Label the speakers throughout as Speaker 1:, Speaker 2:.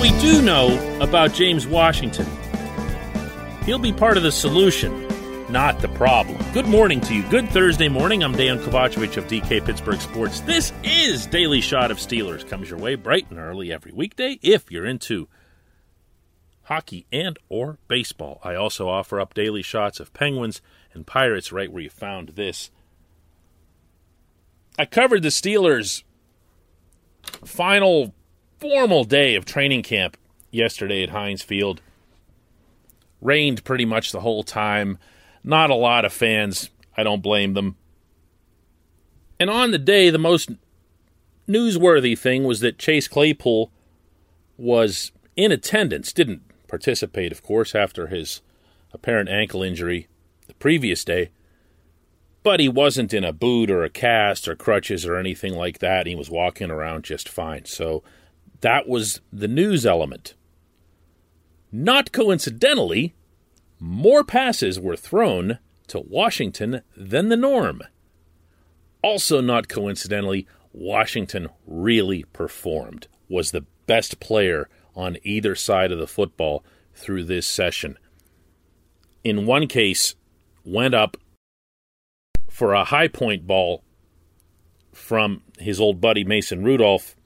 Speaker 1: We do know about James Washington he'll be part of the solution, not the problem. Good morning to you. Good Thursday morning. I'm Dan Kovacevic of DK Pittsburgh Sports. This is Daily Shot of Steelers. Comes your way bright and early every weekday if you're into hockey and or baseball. I also offer up daily shots of Penguins and Pirates right where you found this. I covered the Steelers' final formal day of training camp yesterday at Heinz Field. Rained pretty much the whole time. Not a lot of fans. I don't blame them. And on the day, the most newsworthy thing was that Chase Claypool was in attendance. Didn't participate, of course, after his apparent ankle injury the previous day. But he wasn't in a boot or a cast or crutches or anything like that. He was walking around just fine. So that was the news element. Not coincidentally, more passes were thrown to Washington than the norm. Also, not coincidentally, Washington really performed, was the best player on either side of the football through this session. In one case, went up for a high point ball from his old buddy Mason Rudolph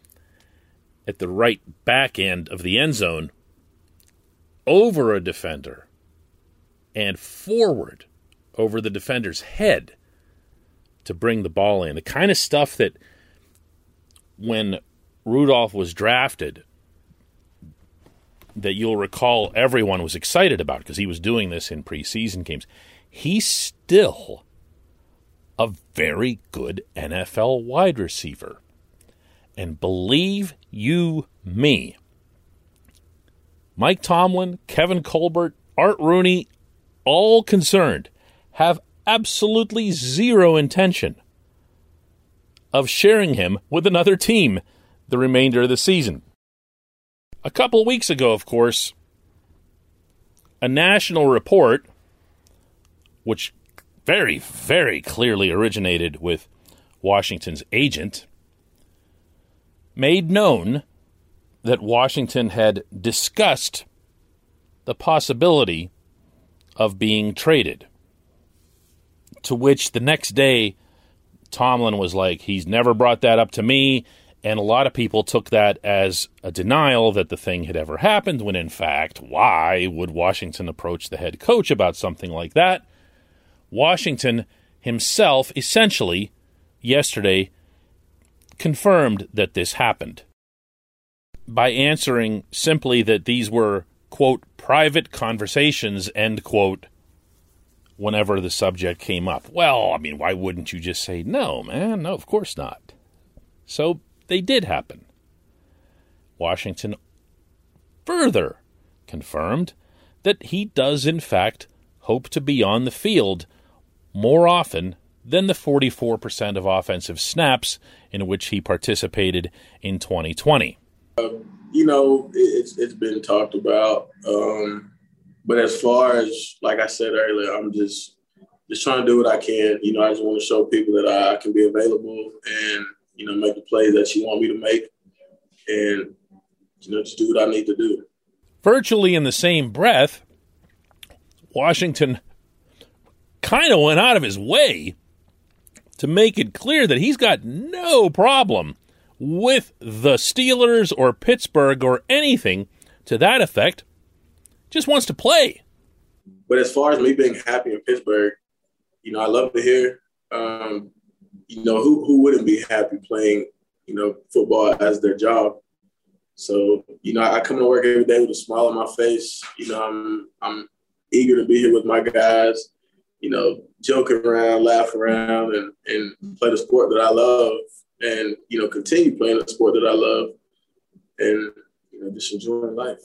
Speaker 1: at the right back end of the end zone over a defender and forward over the defender's head to bring the ball in. The kind of stuff that when Rudolph was drafted that you'll recall everyone was excited about because he was doing this in preseason games. He's still a very good NFL wide receiver. And believe you me, Mike Tomlin, Kevin Colbert, Art Rooney, all concerned, have absolutely zero intention of sharing him with another team the remainder of the season. A couple weeks ago, of course, a national report, which very, very clearly originated with Washington's agent, made known that Washington had discussed the possibility of being traded. To which the next day, Tomlin was like, he's never brought that up to me. And a lot of people took that as a denial that the thing had ever happened, when in fact, why would Washington approach the head coach about something like that? Washington himself essentially yesterday confirmed that this happened by answering simply that these were, quote, private conversations, end quote, whenever the subject came up. Well, I mean, why wouldn't you just say, no, man? No, of course not. So they did happen. Washington further confirmed that he does, in fact, hope to be on the field more often than the 44% of offensive snaps in which he participated in 2020.
Speaker 2: Um, you know, it's it's been talked about, um, but as far as like I said earlier, I'm just just trying to do what I can. You know, I just want to show people that I can be available and you know, make the plays that you want me to make, and you know, just do what I need to do.
Speaker 1: Virtually in the same breath, Washington kind of went out of his way to make it clear that he's got no problem with the Steelers or Pittsburgh or anything to that effect. Just wants to play.
Speaker 2: But as far as me being happy in Pittsburgh, you know, I love to hear. Um, you know, who who wouldn't be happy playing, you know, football as their job? So, you know, I come to work every day with a smile on my face. You know, I'm I'm eager to be here with my guys, you know, joke around, laugh around and and play the sport that I love and, you know, continue playing the sport that I love and, you know, just enjoying life.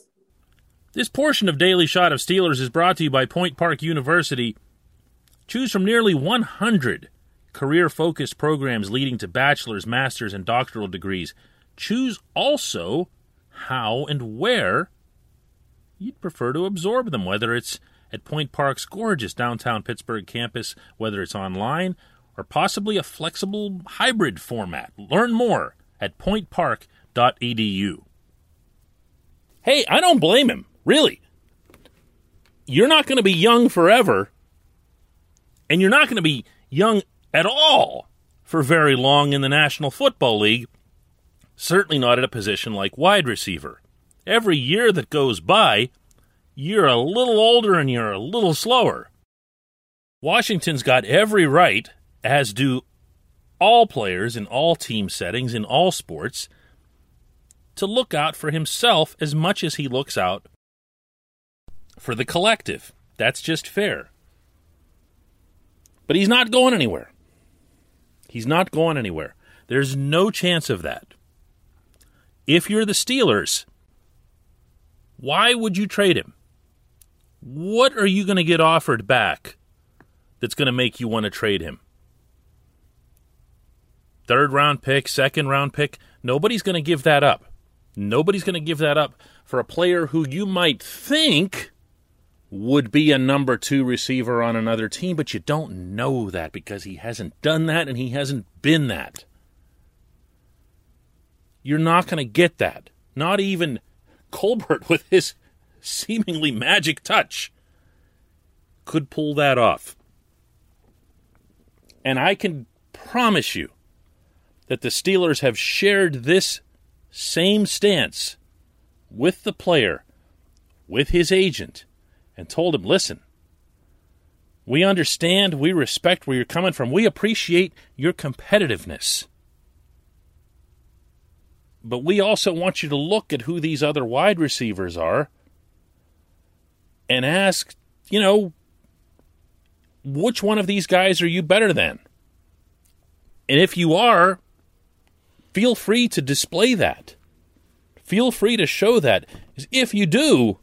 Speaker 1: This portion of Daily Shot of Steelers is brought to you by Point Park University. Choose from nearly 100 career focused programs leading to bachelor's, master's, and doctoral degrees. Choose also how and where you'd prefer to absorb them, whether it's at Point Park's gorgeous downtown Pittsburgh campus, whether it's online, or possibly a flexible hybrid format. Learn more at pointpark.edu. Hey, I don't blame him, really. You're not going to be young forever, and you're not going to be young at all for very long in the National Football League, certainly not at a position like wide receiver. Every year that goes by, you're a little older and you're a little slower. Washington's got every right, as do all players in all team settings in all sports, to look out for himself as much as he looks out for the collective. That's just fair. But he's not going anywhere. He's not going anywhere. There's no chance of that. If you're the Steelers, why would you trade him? What are you going to get offered back that's going to make you want to trade him? Third round pick, second round pick, nobody's going to give that up. Nobody's going to give that up for a player who you might think would be a number two receiver on another team, but you don't know that because he hasn't done that and he hasn't been that. You're not going to get that. Not even Colbert with his seemingly magic touch, could pull that off. And I can promise you that the Steelers have shared this same stance with the player, with his agent, and told him, listen, we understand, we respect where you're coming from, we appreciate your competitiveness. But we also want you to look at who these other wide receivers are and ask, you know, which one of these guys are you better than? And if you are, feel free to display that. Feel free to show that. If you do,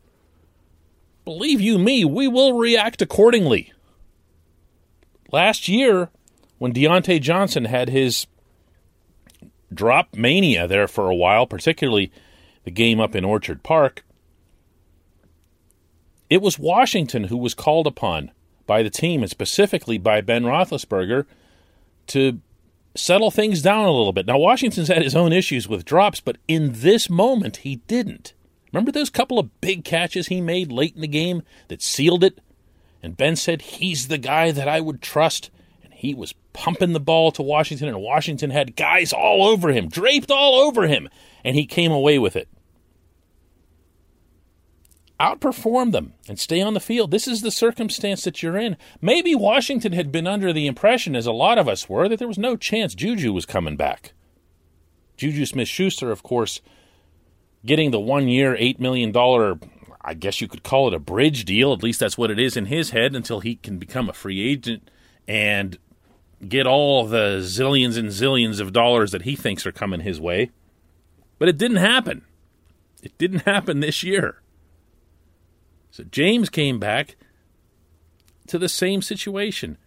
Speaker 1: believe you me, we will react accordingly. Last year, when Diontae Johnson had his drop mania there for a while, particularly the game up in Orchard Park, it was Washington who was called upon by the team, and specifically by Ben Roethlisberger, to settle things down a little bit. Now, Washington's had his own issues with drops, but in this moment, he didn't. Remember those couple of big catches he made late in the game that sealed it? And Ben said, He's the guy that I would trust. And he was pumping the ball to Washington, and Washington had guys all over him, draped all over him, and he came away with it outperform them and stay on the field. This is the circumstance that you're in. Maybe Washington had been under the impression, as a lot of us were, that there was no chance Juju was coming back. Juju Smith Schuster, of course, getting the one year, $8 million, I guess you could call it a bridge deal. At least that's what it is in his head until he can become a free agent and get all the zillions and zillions of dollars that he thinks are coming his way. But it didn't happen. It didn't happen this year. So James came back to the same situation.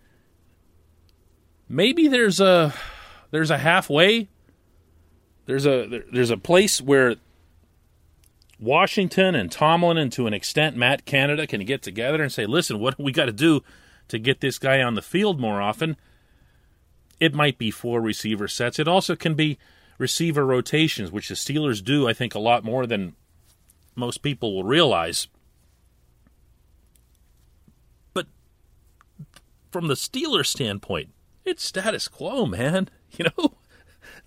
Speaker 1: Maybe there's a there's a halfway. There's a there's a place where Washington and Tomlin and to an extent Matt Canada can get together and say, "Listen, what do we got to do to get this guy on the field more often?" It might be four receiver sets. It also can be receiver rotations, which the Steelers do, I think, a lot more than most people will realize But from the Steelers standpoint, it's status quo, man. You know,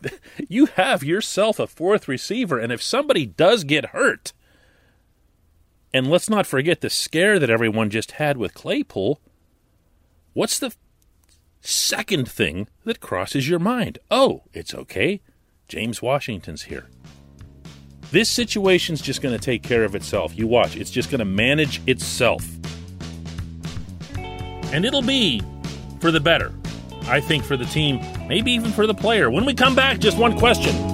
Speaker 1: you have yourself a fourth receiver, and if somebody does get hurt, and let's not forget the scare that everyone just had with Claypool, what's the second thing that crosses your mind? Oh, it's okay. James Washington's here. This situation's just going to take care of itself. You watch, it's just going to manage itself. And it'll be for the better. I think for the team, maybe even for the player. When we come back, just one question.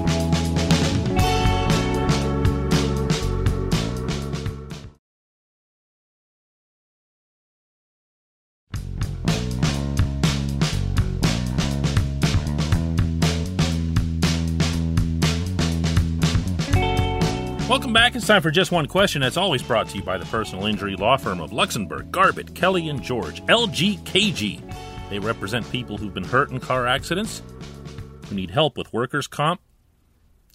Speaker 1: Welcome back. It's time for just one question. That's always brought to you by the personal injury law firm of Luxenberg, Garbett, Kelly, and George, LGKG. They represent people who've been hurt in car accidents, who need help with workers' comp,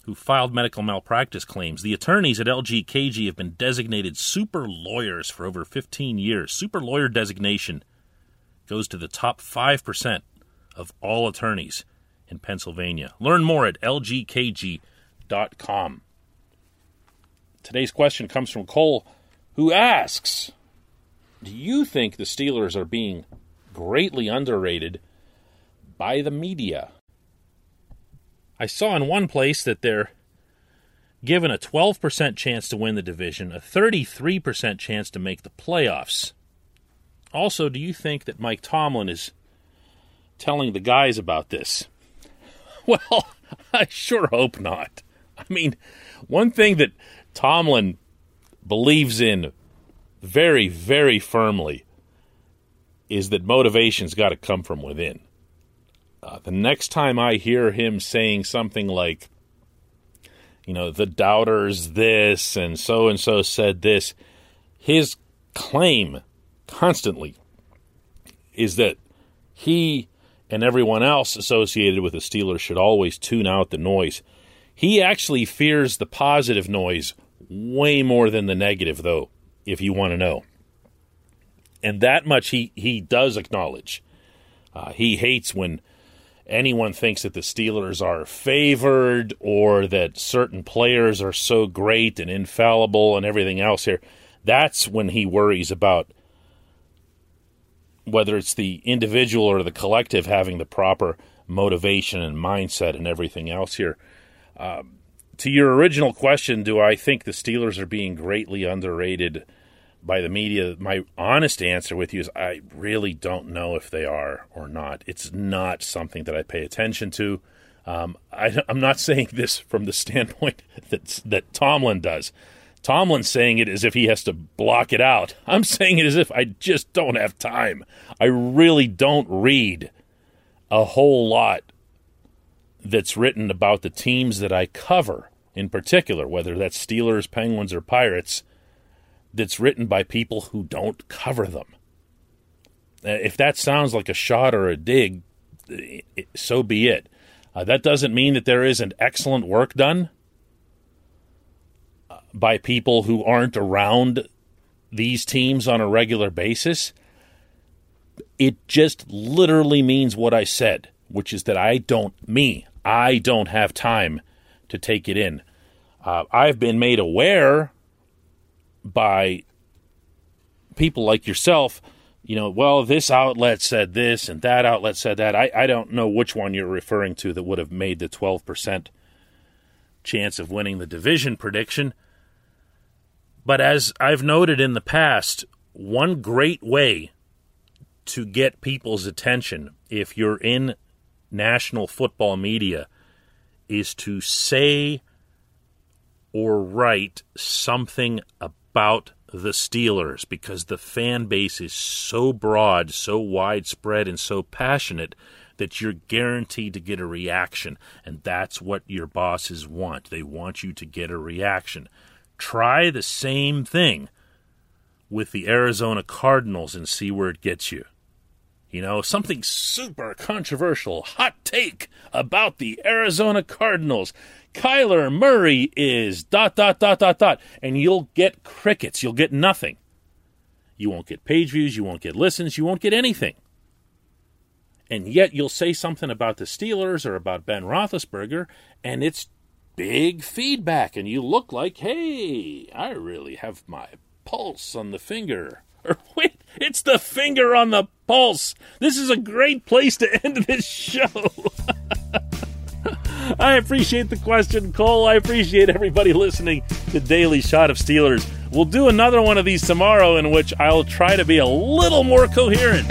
Speaker 1: who filed medical malpractice claims. The attorneys at LGKG have been designated super lawyers for over 15 years. Super lawyer designation goes to the top 5% of all attorneys in Pennsylvania. Learn more at lgkg.com. Today's question comes from Cole, who asks Do you think the Steelers are being greatly underrated by the media? I saw in one place that they're given a 12% chance to win the division, a 33% chance to make the playoffs. Also, do you think that Mike Tomlin is telling the guys about this? Well, I sure hope not. I mean, one thing that Tomlin believes in very, very firmly is that motivation's got to come from within. Uh, the next time I hear him saying something like, you know, the doubters this and so and so said this, his claim constantly is that he and everyone else associated with the Steelers should always tune out the noise. He actually fears the positive noise way more than the negative, though, if you want to know. And that much he, he does acknowledge. Uh, he hates when anyone thinks that the Steelers are favored or that certain players are so great and infallible and everything else here. That's when he worries about whether it's the individual or the collective having the proper motivation and mindset and everything else here. Um, to your original question, do I think the Steelers are being greatly underrated by the media? My honest answer with you is I really don't know if they are or not. It's not something that I pay attention to. Um, I, am not saying this from the standpoint that that Tomlin does. Tomlin's saying it as if he has to block it out. I'm saying it as if I just don't have time. I really don't read a whole lot that's written about the teams that I cover, in particular, whether that's Steelers, Penguins, or Pirates, that's written by people who don't cover them. Uh, if that sounds like a shot or a dig, so be it. Uh, that doesn't mean that there isn't excellent work done uh, by people who aren't around these teams on a regular basis. It just literally means what I said, which is that I don't, me, I don't have time to take it in. Uh, I've been made aware by people like yourself, you know, well, this outlet said this and that outlet said that. I, I don't know which one you're referring to that would have made the 12% chance of winning the division prediction. But as I've noted in the past, one great way to get people's attention if you're in national football media is to say or write something about the Steelers because the fan base is so broad, so widespread, and so passionate that you're guaranteed to get a reaction. And that's what your bosses want. They want you to get a reaction. Try the same thing with the Arizona Cardinals and see where it gets you. You know, something super controversial, hot take about the Arizona Cardinals. Kyler Murray is dot, dot, dot, dot, dot. And you'll get crickets. You'll get nothing. You won't get page views. You won't get listens. You won't get anything. And yet you'll say something about the Steelers or about Ben Roethlisberger, and it's big feedback, and you look like, hey, I really have my pulse on the finger. Or wait, it's the finger on the pulse. This is a great place to end this show. I appreciate the question, Cole. I appreciate everybody listening to Daily Shot of Steelers. We'll do another one of these tomorrow in which I'll try to be a little more coherent.